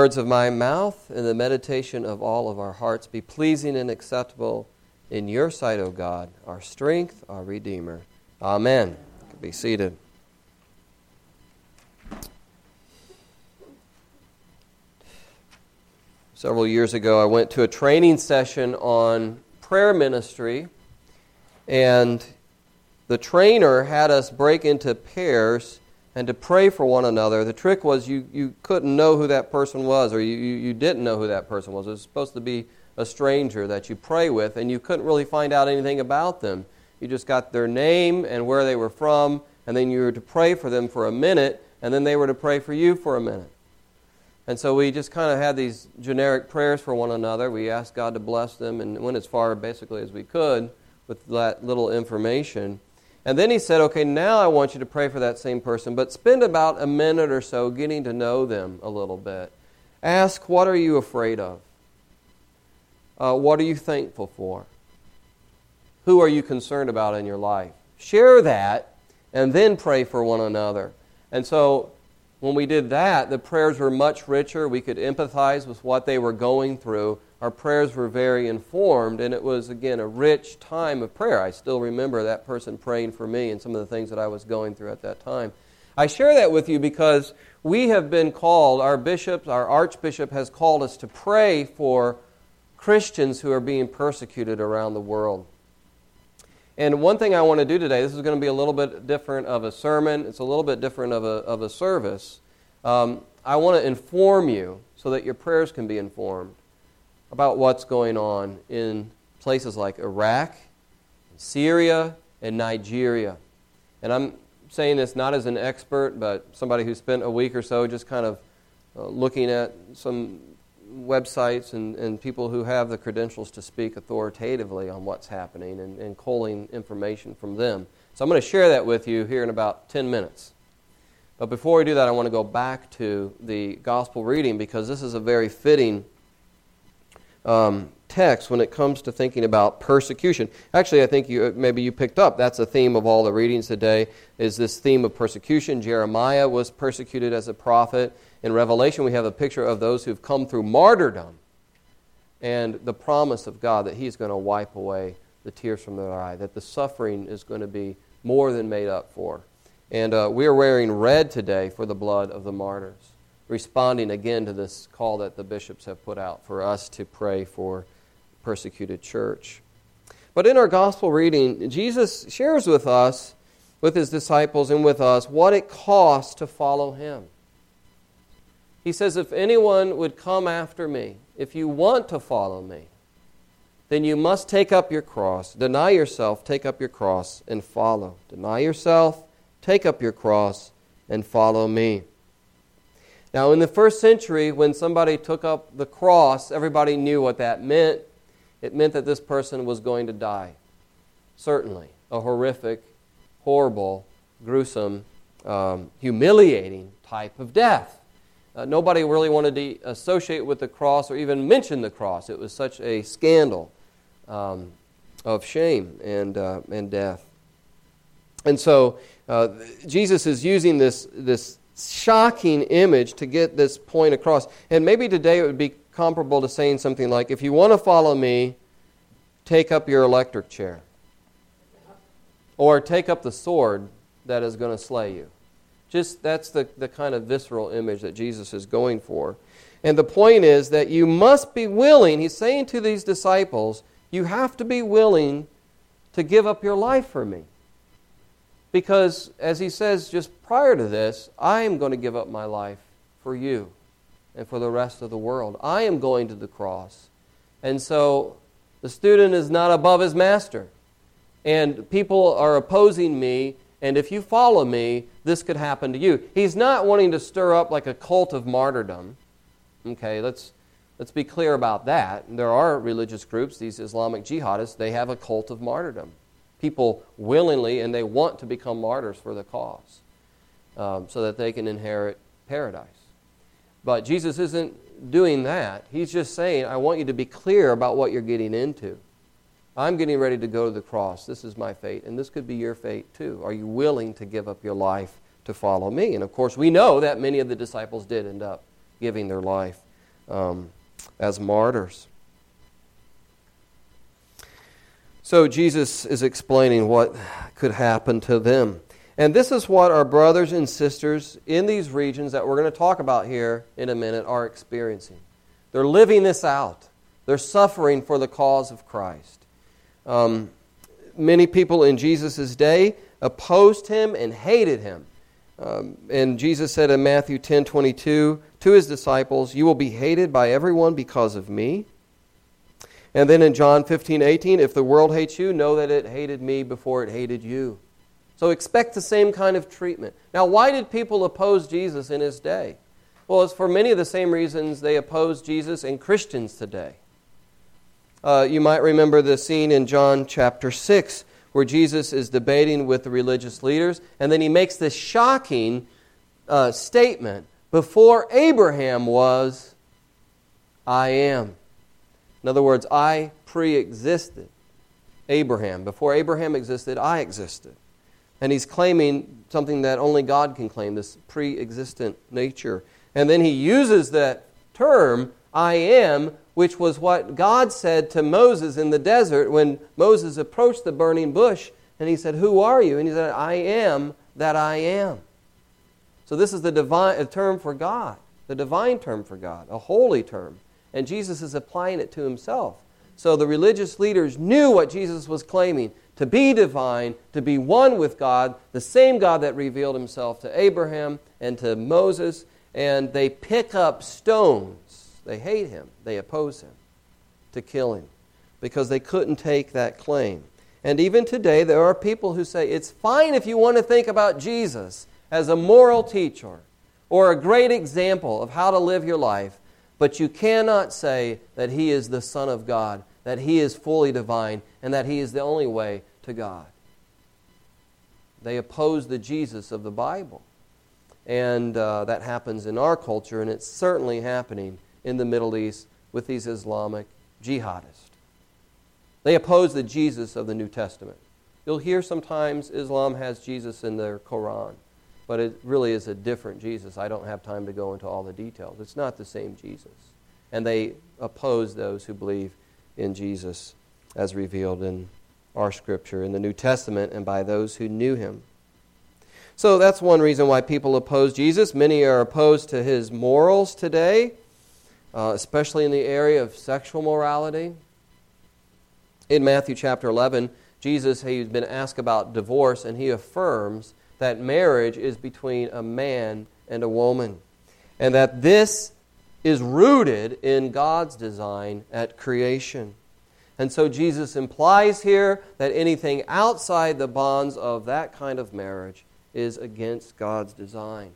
words of my mouth and the meditation of all of our hearts be pleasing and acceptable in your sight, O God, our strength, our Redeemer. Amen. Be seated. Several years ago, I went to a training session on prayer ministry, and the trainer had us break into pairs and to pray for one another. The trick was you, you couldn't know who that person was, or you, you, didn't know who that person was. It was supposed to be a stranger that you pray with, and you couldn't really find out anything about them. You just got their name and where they were from, and then you were to pray for them for a minute, and then they were to pray for you for a minute. And so we just kind of had these generic prayers for one another. We asked God to bless them and went as far basically as we could with that little information. And then he said, okay, now I want you to pray for that same person, but spend about a minute or so getting to know them a little bit. Ask, what are you afraid of? Uh, what are you thankful for? Who are you concerned about in your life? Share that and then pray for one another. And so when we did that, the prayers were much richer. We could empathize with what they were going through our prayers were very informed, and it was, again, a rich time of prayer. I still remember that person praying for me and some of the things that I was going through at that time. I share that with you because we have been called, our bishops, our archbishop has called us to pray for Christians who are being persecuted around the world. And one thing I want to do today, this is going to be a little bit different of a sermon, it's a little bit different of a, of a service. Um, I want to inform you so that your prayers can be informed about what's going on in places like Iraq, Syria, and Nigeria. And I'm saying this not as an expert, but somebody who spent a week or so just kind of uh, looking at some websites and, and people who have the credentials to speak authoritatively on what's happening and, and culling information from them. So I'm going to share that with you here in about 10 minutes. But before we do that, I want to go back to the gospel reading because this is a very fitting um, text when it comes to thinking about persecution. Actually, I think you, maybe you picked up that's a theme of all the readings today. Is this theme of persecution? Jeremiah was persecuted as a prophet. In Revelation, we have a picture of those who've come through martyrdom, and the promise of God that He's going to wipe away the tears from their eye, that the suffering is going to be more than made up for. And uh, we are wearing red today for the blood of the martyrs responding again to this call that the bishops have put out for us to pray for persecuted church. But in our gospel reading, Jesus shares with us, with his disciples, and with us what it costs to follow him. He says, If anyone would come after me, if you want to follow me, then you must take up your cross, deny yourself, take up your cross, and follow. Deny yourself, take up your cross, and follow me. Now, in the first century, when somebody took up the cross, everybody knew what that meant. It meant that this person was going to die. Certainly. A horrific, horrible, gruesome, um, humiliating type of death. Uh, nobody really wanted to associate with the cross or even mention the cross. It was such a scandal um, of shame and, uh, and death. And so uh, Jesus is using this, this shocking image to get this point across. And maybe today it would be comparable to saying something like, if you want to follow me, take up your electric chair. Or take up the sword that is going to slay you. Just that's the, the kind of visceral image that Jesus is going for. And the point is that you must be willing, he's saying to these disciples, you have to be willing to give up your life for me. Because, as he says just prior to this, I am going to give up my life for you and for the rest of the world. I am going to the cross. And so the student is not above his master. And people are opposing me, and if you follow me, this could happen to you. He's not wanting to stir up like a cult of martyrdom. Okay, let's, let's be clear about that. There are religious groups, these Islamic jihadists, they have a cult of martyrdom people willingly and they want to become martyrs for the cause um, so that they can inherit paradise. But Jesus isn't doing that. He's just saying, I want you to be clear about what you're getting into. I'm getting ready to go to the cross. This is my fate, and this could be your fate too. Are you willing to give up your life to follow me? And of course, we know that many of the disciples did end up giving their life um, as martyrs. So Jesus is explaining what could happen to them. And this is what our brothers and sisters in these regions that we're going to talk about here in a minute are experiencing. They're living this out, they're suffering for the cause of Christ. Um, many people in Jesus' day opposed him and hated him. Um, and Jesus said in Matthew 10 22 to his disciples, You will be hated by everyone because of me. And then in John 15, 18, if the world hates you, know that it hated me before it hated you. So expect the same kind of treatment. Now, why did people oppose Jesus in his day? Well, it's for many of the same reasons they oppose Jesus and Christians today. Uh, you might remember the scene in John chapter 6 where Jesus is debating with the religious leaders, and then he makes this shocking uh, statement Before Abraham was, I am. In other words, I pre existed Abraham. Before Abraham existed, I existed. And he's claiming something that only God can claim this pre existent nature. And then he uses that term, I am, which was what God said to Moses in the desert when Moses approached the burning bush. And he said, Who are you? And he said, I am that I am. So this is the divine term for God, the divine term for God, a holy term. And Jesus is applying it to himself. So the religious leaders knew what Jesus was claiming to be divine, to be one with God, the same God that revealed himself to Abraham and to Moses, and they pick up stones. They hate him, they oppose him to kill him because they couldn't take that claim. And even today, there are people who say it's fine if you want to think about Jesus as a moral teacher or a great example of how to live your life, but you cannot say that he is the Son of God, that he is fully divine, and that he is the only way to God. They oppose the Jesus of the Bible. And uh, that happens in our culture, and it's certainly happening in the Middle East with these Islamic jihadists. They oppose the Jesus of the New Testament. You'll hear sometimes Islam has Jesus in their Quran but it really is a different Jesus. I don't have time to go into all the details. It's not the same Jesus. And they oppose those who believe in Jesus as revealed in our scripture, in the New Testament, and by those who knew him. So that's one reason why people oppose Jesus. Many are opposed to his morals today, uh, especially in the area of sexual morality. In Matthew chapter 11, Jesus, he's been asked about divorce, and he affirms that marriage is between a man and a woman, and that this is rooted in God's design at creation. And so Jesus implies here that anything outside the bonds of that kind of marriage is against God's design.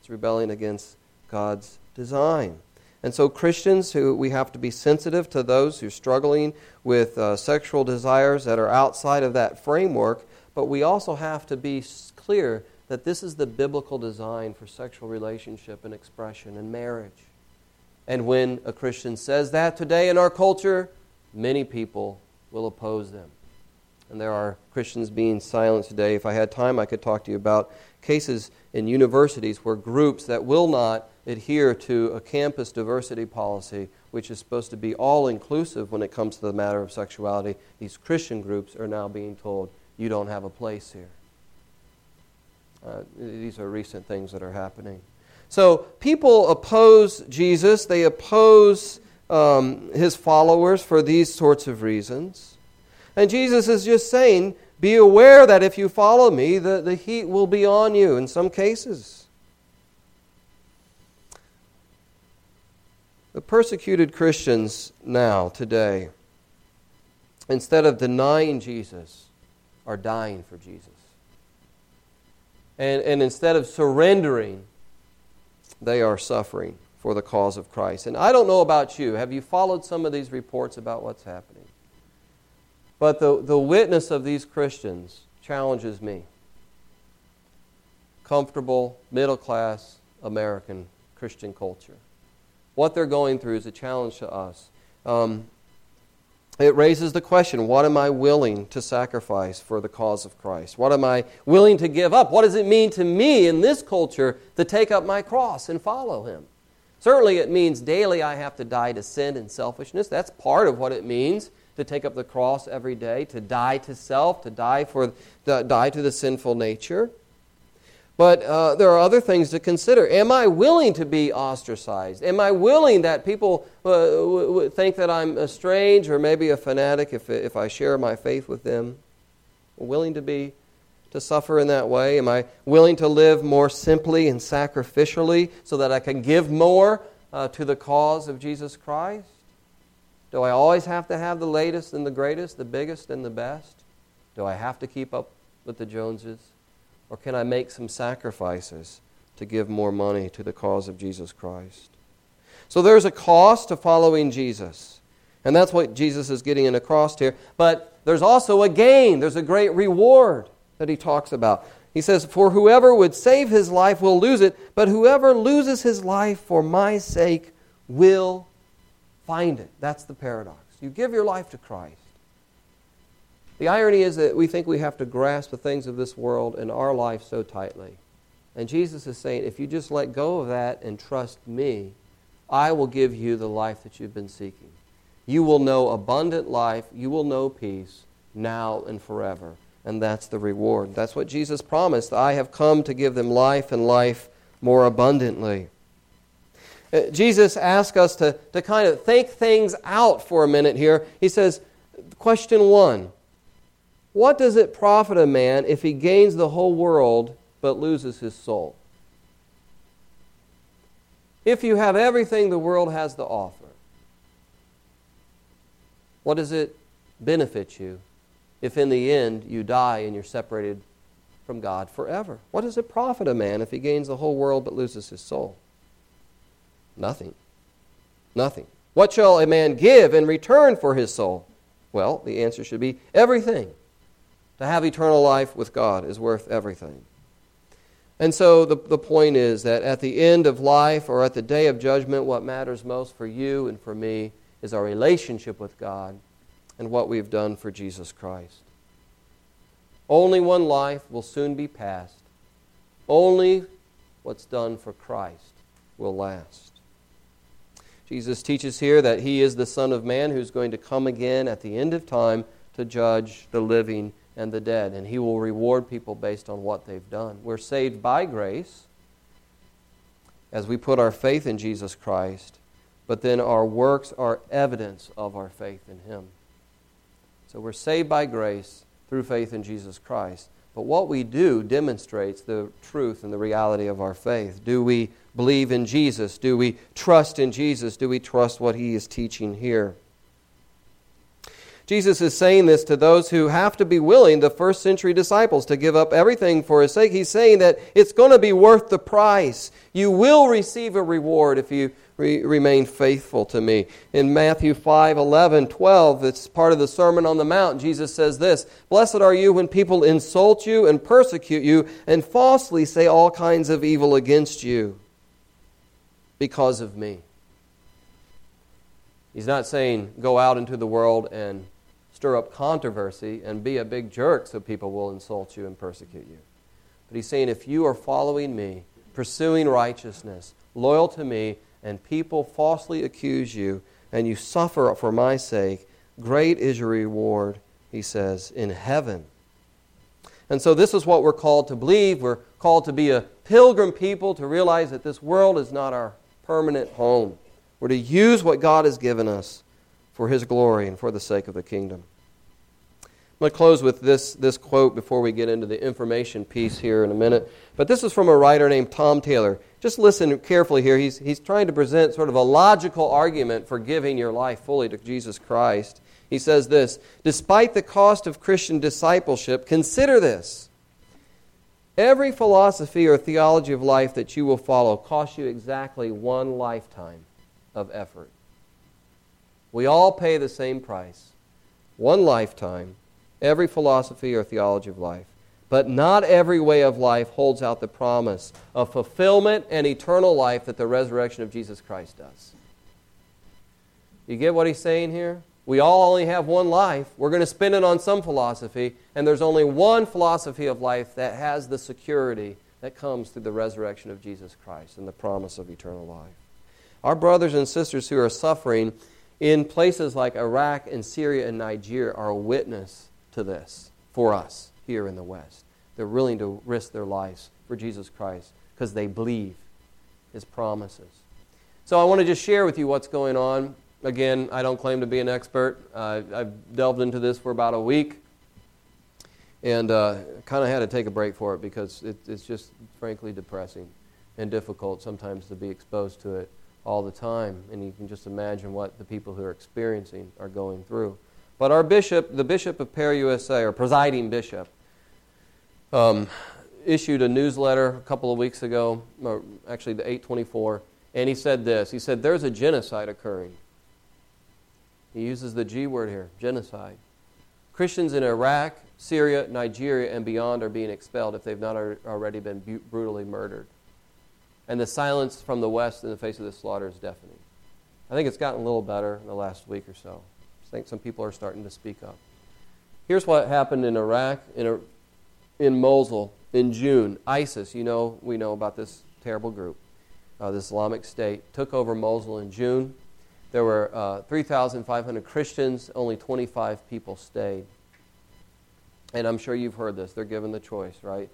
It's rebelling against God's design. And so, Christians who we have to be sensitive to those who are struggling with uh, sexual desires that are outside of that framework, but we also have to be clear that this is the biblical design for sexual relationship and expression and marriage. And when a Christian says that today in our culture, many people will oppose them. And there are Christians being silent today. If I had time, I could talk to you about cases in universities where groups that will not adhere to a campus diversity policy, which is supposed to be all inclusive when it comes to the matter of sexuality, these Christian groups are now being told, you don't have a place here. Uh, these are recent things that are happening. So people oppose Jesus, they oppose um, his followers for these sorts of reasons. And Jesus is just saying, be aware that if you follow me, the, the heat will be on you in some cases. The persecuted Christians now, today, instead of denying Jesus, are dying for Jesus. And, and instead of surrendering, they are suffering for the cause of Christ. And I don't know about you. Have you followed some of these reports about what's happening? But the, the witness of these Christians challenges me. Comfortable, middle class American Christian culture. What they're going through is a challenge to us. Um, it raises the question what am I willing to sacrifice for the cause of Christ? What am I willing to give up? What does it mean to me in this culture to take up my cross and follow Him? Certainly, it means daily I have to die to sin and selfishness. That's part of what it means to take up the cross every day, to die to self, to die, for, die to the sinful nature. But uh, there are other things to consider. Am I willing to be ostracized? Am I willing that people uh, w- w- think that I'm a strange or maybe a fanatic if, if I share my faith with them? Willing to be to suffer in that way? Am I willing to live more simply and sacrificially so that I can give more uh, to the cause of Jesus Christ? Do I always have to have the latest and the greatest, the biggest and the best? Do I have to keep up with the Joneses? Or can I make some sacrifices to give more money to the cause of Jesus Christ? So there's a cost to following Jesus. And that's what Jesus is getting in across here. But there's also a gain, there's a great reward that he talks about. He says, For whoever would save his life will lose it, but whoever loses his life for my sake will find it. That's the paradox. You give your life to Christ. The irony is that we think we have to grasp the things of this world and our life so tightly. And Jesus is saying, if you just let go of that and trust me, I will give you the life that you've been seeking. You will know abundant life. You will know peace now and forever. And that's the reward. That's what Jesus promised. I have come to give them life and life more abundantly. Uh, Jesus asks us to, to kind of think things out for a minute here. He says, Question one what does it profit a man if he gains the whole world but loses his soul? If you have everything the world has to offer, what does it benefit you if in the end you die and you're separated from God forever? What does it profit a man if he gains the whole world but loses his soul? Nothing. Nothing. What shall a man give in return for his soul? Well, the answer should be everything. To have eternal life with God is worth everything. And so the, the point is that at the end of life or at the day of judgment, what matters most for you and for me is our relationship with God and what we've done for Jesus Christ. Only one life will soon be passed. Only what's done for Christ will last. Jesus teaches here that he is the Son of Man who's going to come again at the end of time to judge the living and the dead, and He will reward people based on what they've done. We're saved by grace as we put our faith in Jesus Christ, but then our works are evidence of our faith in Him. So we're saved by grace through faith in Jesus Christ. But what we do demonstrates the truth and the reality of our faith. Do we believe in Jesus? Do we trust in Jesus? Do we trust what He is teaching here? Jesus is saying this to those who have to be willing, the first century disciples, to give up everything for his sake. He's saying that it's going to be worth the price. You will receive a reward if you re- remain faithful to me. In Matthew 5 11, 12, it's part of the Sermon on the Mount. Jesus says this Blessed are you when people insult you and persecute you and falsely say all kinds of evil against you because of me. He's not saying go out into the world and stir up controversy and be a big jerk so people will insult you and persecute you. But he's saying if you are following me, pursuing righteousness, loyal to me, and people falsely accuse you, and you suffer for my sake, great is your reward, he says, in heaven. And so, this is what we're called to believe. We're called to be a pilgrim people, to realize that this world is not our permanent home. We're to use what God has given us for His glory and for the sake of the kingdom. I'm going to close with this, this quote before we get into the information piece here in a minute. But this is from a writer named Tom Taylor. Just listen carefully here. He's, he's trying to present sort of a logical argument for giving your life fully to Jesus Christ. He says this Despite the cost of Christian discipleship, consider this. Every philosophy or theology of life that you will follow costs you exactly one lifetime of effort. We all pay the same price. One lifetime, every philosophy or theology of life. But not every way of life holds out the promise of fulfillment and eternal life that the resurrection of Jesus Christ does. You get what he's saying here? We all only have one life. We're going to spend it on some philosophy, and there's only one philosophy of life that has the security that comes through the resurrection of Jesus Christ and the promise of eternal life. Our brothers and sisters who are suffering in places like Iraq and Syria and Nigeria are a witness to this for us here in the West. They're willing to risk their lives for Jesus Christ because they believe his promises. So I want to just share with you what's going on. Again, I don't claim to be an expert. Uh, I've delved into this for about a week and uh, kind of had to take a break for it because it, it's just frankly depressing and difficult sometimes to be exposed to it all the time. And you can just imagine what the people who are experiencing are going through. But our bishop, the Bishop of PEAR USA, or presiding bishop, um, issued a newsletter a couple of weeks ago, actually the 824, and he said this. He said, There's a genocide occurring. He uses the G word here genocide. Christians in Iraq, Syria, Nigeria, and beyond are being expelled if they've not already been brutally murdered. And the silence from the West in the face of this slaughter is deafening. I think it's gotten a little better in the last week or so. I think some people are starting to speak up. Here's what happened in Iraq, in, in Mosul, in June. ISIS, you know, we know about this terrible group, uh, the Islamic State, took over Mosul in June. There were uh, 3,500 Christians, only 25 people stayed. And I'm sure you've heard this. They're given the choice, right?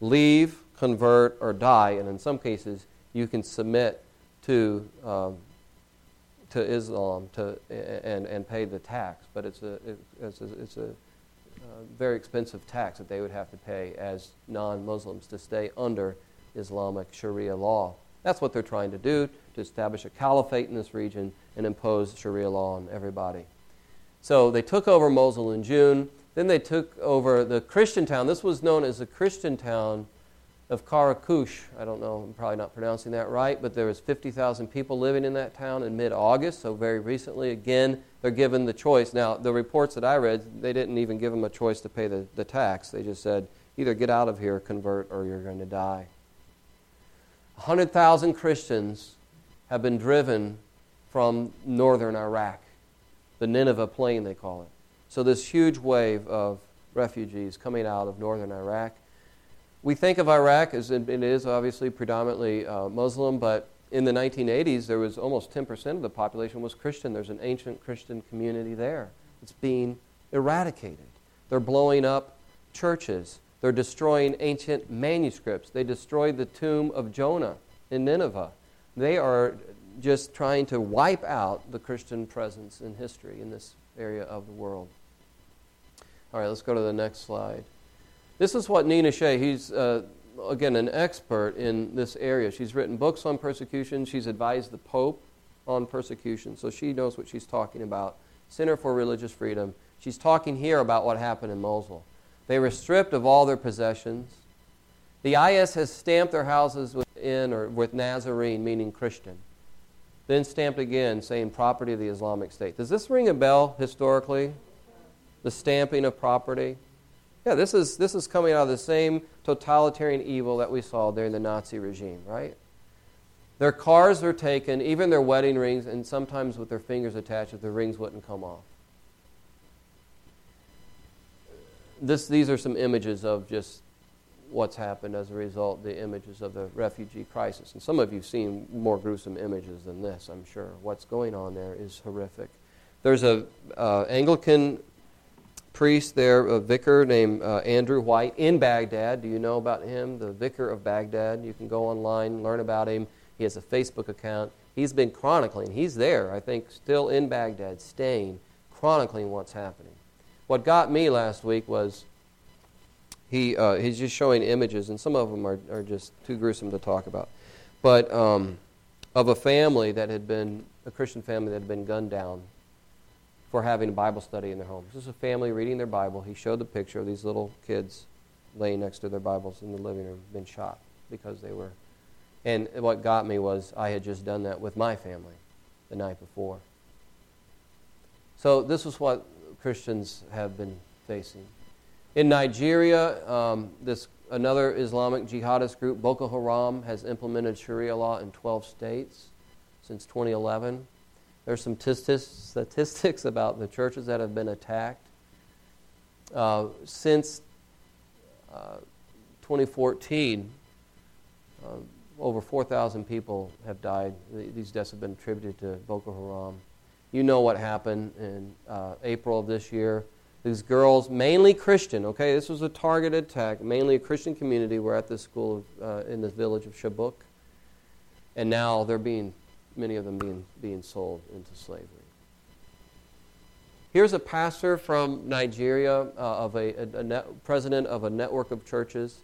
Leave, convert, or die. And in some cases, you can submit to, um, to Islam to, and, and pay the tax. But it's a, it's a, it's a very expensive tax that they would have to pay as non Muslims to stay under Islamic Sharia law. That's what they're trying to do to establish a caliphate in this region and impose Sharia law on everybody. So they took over Mosul in June. Then they took over the Christian town. This was known as the Christian town of Qaraqosh. I don't know, I'm probably not pronouncing that right, but there was 50,000 people living in that town in mid-August, so very recently. Again, they're given the choice. Now, the reports that I read, they didn't even give them a choice to pay the, the tax. They just said, either get out of here, convert, or you're going to die. 100,000 Christians have been driven from northern Iraq, the Nineveh Plain, they call it. So, this huge wave of refugees coming out of northern Iraq. We think of Iraq as it is obviously predominantly uh, Muslim, but in the 1980s, there was almost 10% of the population was Christian. There's an ancient Christian community there. It's being eradicated. They're blowing up churches. They're destroying ancient manuscripts. They destroyed the tomb of Jonah in Nineveh. They are just trying to wipe out the Christian presence in history in this area of the world. All right, let's go to the next slide. This is what Nina Shea, he's uh, again an expert in this area. She's written books on persecution, she's advised the Pope on persecution, so she knows what she's talking about. Center for Religious Freedom. She's talking here about what happened in Mosul. They were stripped of all their possessions. The IS has stamped their houses within or with Nazarene, meaning Christian. Then stamped again, saying property of the Islamic State. Does this ring a bell historically? The stamping of property? Yeah, this is, this is coming out of the same totalitarian evil that we saw during the Nazi regime, right? Their cars were taken, even their wedding rings, and sometimes with their fingers attached, if the rings wouldn't come off. this, these are some images of just what's happened as a result, the images of the refugee crisis. And some of you have seen more gruesome images than this, I'm sure. What's going on there is horrific. There's a uh, Anglican priest there, a vicar named uh, Andrew White in Baghdad. Do you know about him? The vicar of Baghdad. You can go online, learn about him. He has a Facebook account. He's been chronicling. He's there, I think, still in Baghdad, staying, chronicling what's happening. What got me last week was he, uh, he's just showing images, and some of them are, are just too gruesome to talk about. But um, of a family that had been, a Christian family that had been gunned down for having a Bible study in their home. This is a family reading their Bible. He showed the picture of these little kids laying next to their Bibles in the living room, been shot because they were. And what got me was I had just done that with my family the night before. So this was what Christians have been facing. In Nigeria, um, this another Islamic jihadist group, Boko Haram, has implemented Sharia law in 12 states since 2011. There's some statistics about the churches that have been attacked. Uh, since uh, 2014, uh, over 4,000 people have died. These deaths have been attributed to Boko Haram. You know what happened in uh, April of this year. These girls, mainly Christian, okay, this was a targeted attack, mainly a Christian community, were at this school of, uh, in the village of Chibok. And now they're being, many of them being, being sold into slavery. Here's a pastor from Nigeria, uh, of a, a, a net, president of a network of churches,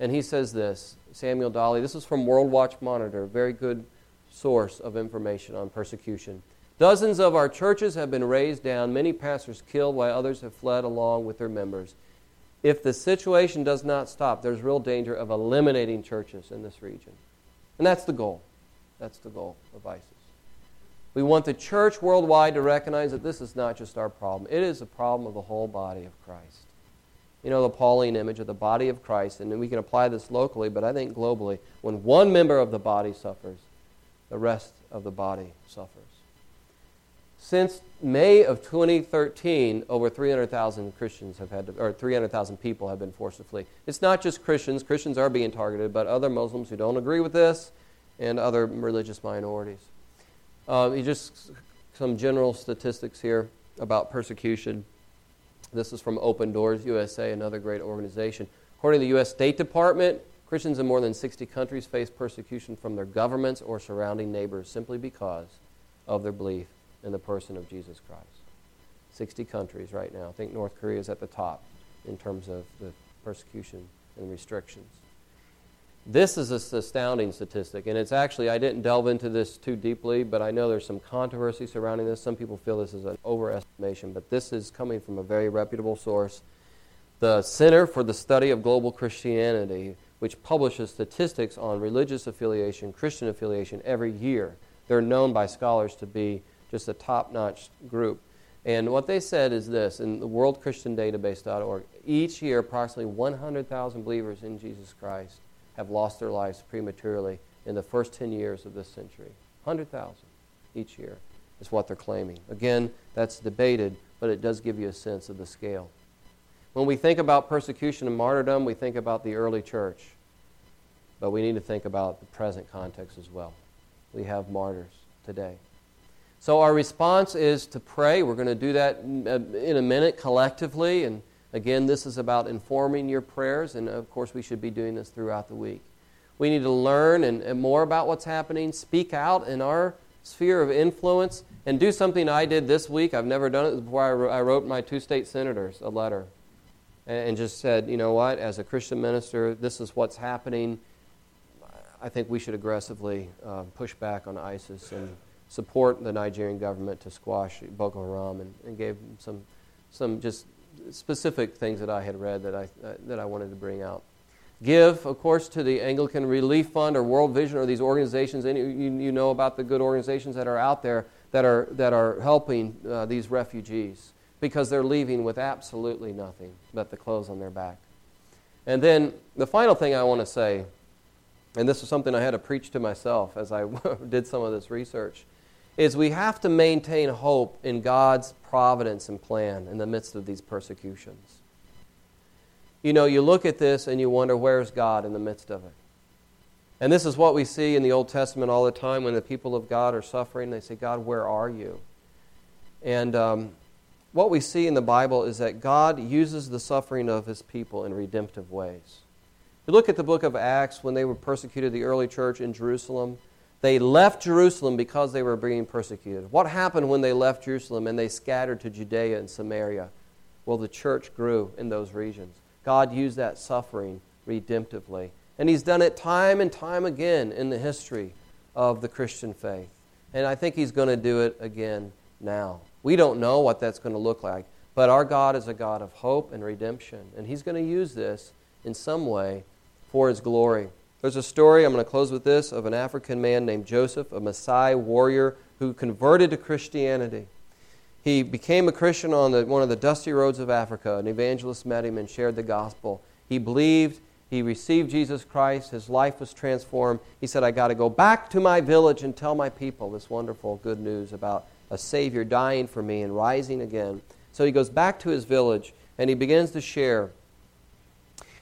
and he says this Samuel Dali, this is from World Watch Monitor, very good source of information on persecution. Dozens of our churches have been razed down, many pastors killed, while others have fled along with their members. If the situation does not stop, there's real danger of eliminating churches in this region. And that's the goal. That's the goal of ISIS. We want the church worldwide to recognize that this is not just our problem, it is a problem of the whole body of Christ. You know, the Pauline image of the body of Christ, and we can apply this locally, but I think globally, when one member of the body suffers, the rest of the body suffers. Since May of 2013, over 300,000 Christians have had to, or 300,000 people have been forced to flee. It's not just Christians. Christians are being targeted, but other Muslims who don't agree with this and other religious minorities. Uh, just some general statistics here about persecution. This is from Open Doors USA, another great organization. According to the U.S. State Department, Christians in more than 60 countries face persecution from their governments or surrounding neighbors simply because of their belief in the person of Jesus Christ. 60 countries right now. I think North Korea is at the top in terms of the persecution and restrictions. This is an astounding statistic, and it's actually, I didn't delve into this too deeply, but I know there's some controversy surrounding this. Some people feel this is an overestimation, but this is coming from a very reputable source. The Center for the Study of Global Christianity, which publishes statistics on religious affiliation, Christian affiliation every year. They're known by scholars to be just a top notch group. And what they said is this in the worldchristiandatabase.org each year, approximately 100,000 believers in Jesus Christ have lost their lives prematurely in the first 10 years of this century. 100,000 each year is what they're claiming. Again, that's debated, but it does give you a sense of the scale. When we think about persecution and martyrdom, we think about the early church, but we need to think about the present context as well. We have martyrs today. So our response is to pray. We're going to do that in a minute collectively. And again, this is about informing your prayers. And of course, we should be doing this throughout the week. We need to learn and, and more about what's happening, speak out in our sphere of influence, and do something I did this week. I've never done it before. I wrote, I wrote my two state senators a letter and, and just said, you know what, as a Christian minister, this is what's happening. I think we should aggressively uh, push back on ISIS and support the Nigerian government to squash Boko Haram and, and gave some, some just specific things that I had read that I, uh, that I wanted to bring out. Give, of course, to the Anglican Relief Fund or World Vision or these organizations. Any, you, you know about the good organizations that are out there that are, that are helping uh, these refugees because they're leaving with absolutely nothing but the clothes on their back. And then the final thing I want to say, and this is something I had to preach to myself as I did some of this research, is we have to maintain hope in God's providence and plan in the midst of these persecutions. You know, you look at this and you wonder, where's God in the midst of it? And this is what we see in the Old Testament all the time when the people of God are suffering. They say, God, where are you? And um, what we see in the Bible is that God uses the suffering of his people in redemptive ways. You look at the book of Acts when they were persecuted, the early church in Jerusalem. They left Jerusalem because they were being persecuted. What happened when they left Jerusalem and they scattered to Judea and Samaria? Well, the church grew in those regions. God used that suffering redemptively. And He's done it time and time again in the history of the Christian faith. And I think He's going to do it again now. We don't know what that's going to look like, but our God is a God of hope and redemption. And He's going to use this in some way for His glory. There's a story, I'm going to close with this, of an African man named Joseph, a Maasai warrior who converted to Christianity. He became a Christian on the, one of the dusty roads of Africa. An evangelist met him and shared the gospel. He believed, he received Jesus Christ, his life was transformed. He said, I got to go back to my village and tell my people this wonderful good news about a Savior dying for me and rising again. So he goes back to his village and he begins to share.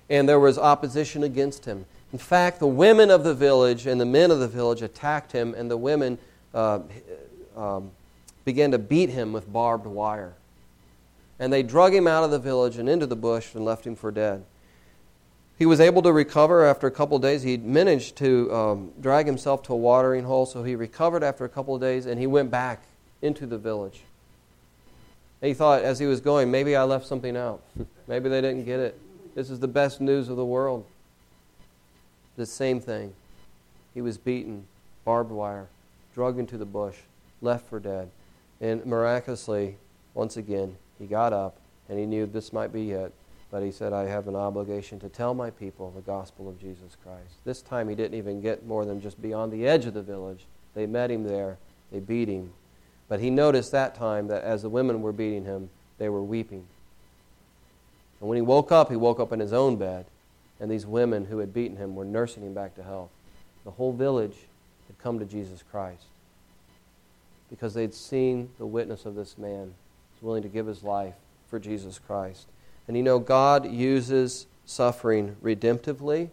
And there was opposition against him. In fact, the women of the village and the men of the village attacked him, and the women uh, um, began to beat him with barbed wire. And they drug him out of the village and into the bush and left him for dead. He was able to recover after a couple of days. He managed to um, drag himself to a watering hole, so he recovered after a couple of days, and he went back into the village. And he thought, as he was going, maybe I left something out. maybe they didn't get it. This is the best news of the world. The same thing. He was beaten, barbed wire, drugged into the bush, left for dead. And miraculously, once again, he got up and he knew this might be it. But he said, I have an obligation to tell my people the gospel of Jesus Christ. This time he didn't even get more than just beyond the edge of the village. They met him there, they beat him. But he noticed that time that as the women were beating him, they were weeping. And when he woke up, he woke up in his own bed, and these women who had beaten him were nursing him back to health. The whole village had come to Jesus Christ because they'd seen the witness of this man who's willing to give his life for Jesus Christ. And you know, God uses suffering redemptively.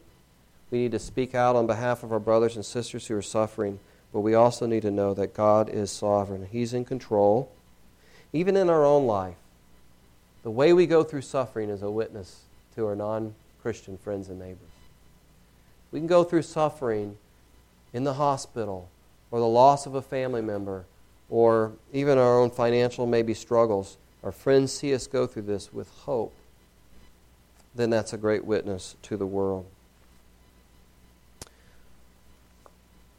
We need to speak out on behalf of our brothers and sisters who are suffering, but we also need to know that God is sovereign. He's in control. Even in our own life, the way we go through suffering is a witness to our non Christian friends and neighbors. We can go through suffering in the hospital or the loss of a family member or even our own financial maybe struggles, our friends see us go through this with hope, then that's a great witness to the world.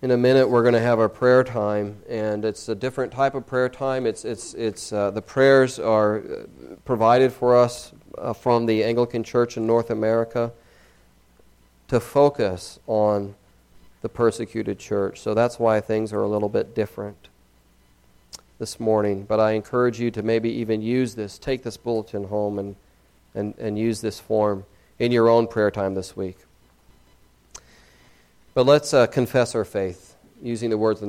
In a minute, we're going to have our prayer time, and it's a different type of prayer time. It's, it's, it's, uh, the prayers are uh, provided for us uh, from the Anglican Church in North America to focus on the persecuted church. So that's why things are a little bit different this morning, but I encourage you to maybe even use this, take this bulletin home and, and, and use this form in your own prayer time this week. But let's uh, confess our faith using the words of